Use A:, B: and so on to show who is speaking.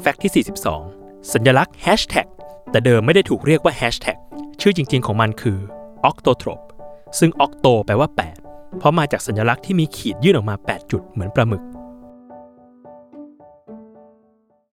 A: แฟกต์ที่ 42 สัญลักษณ์แฮชแท็กแต่เดิมไม่ได้ถูกเรียกว่าแฮชแท็กชื่อจริง ๆ ของมันคือ octotrop ซึ่ง octo แปลว่า 8 เพราะมาจากสัญลักษณ์ที่มีขีดยื่นออกมา 8 จุดเหมือนปลาหมึก